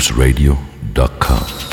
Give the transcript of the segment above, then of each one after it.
loopsradio.com.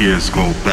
is go back,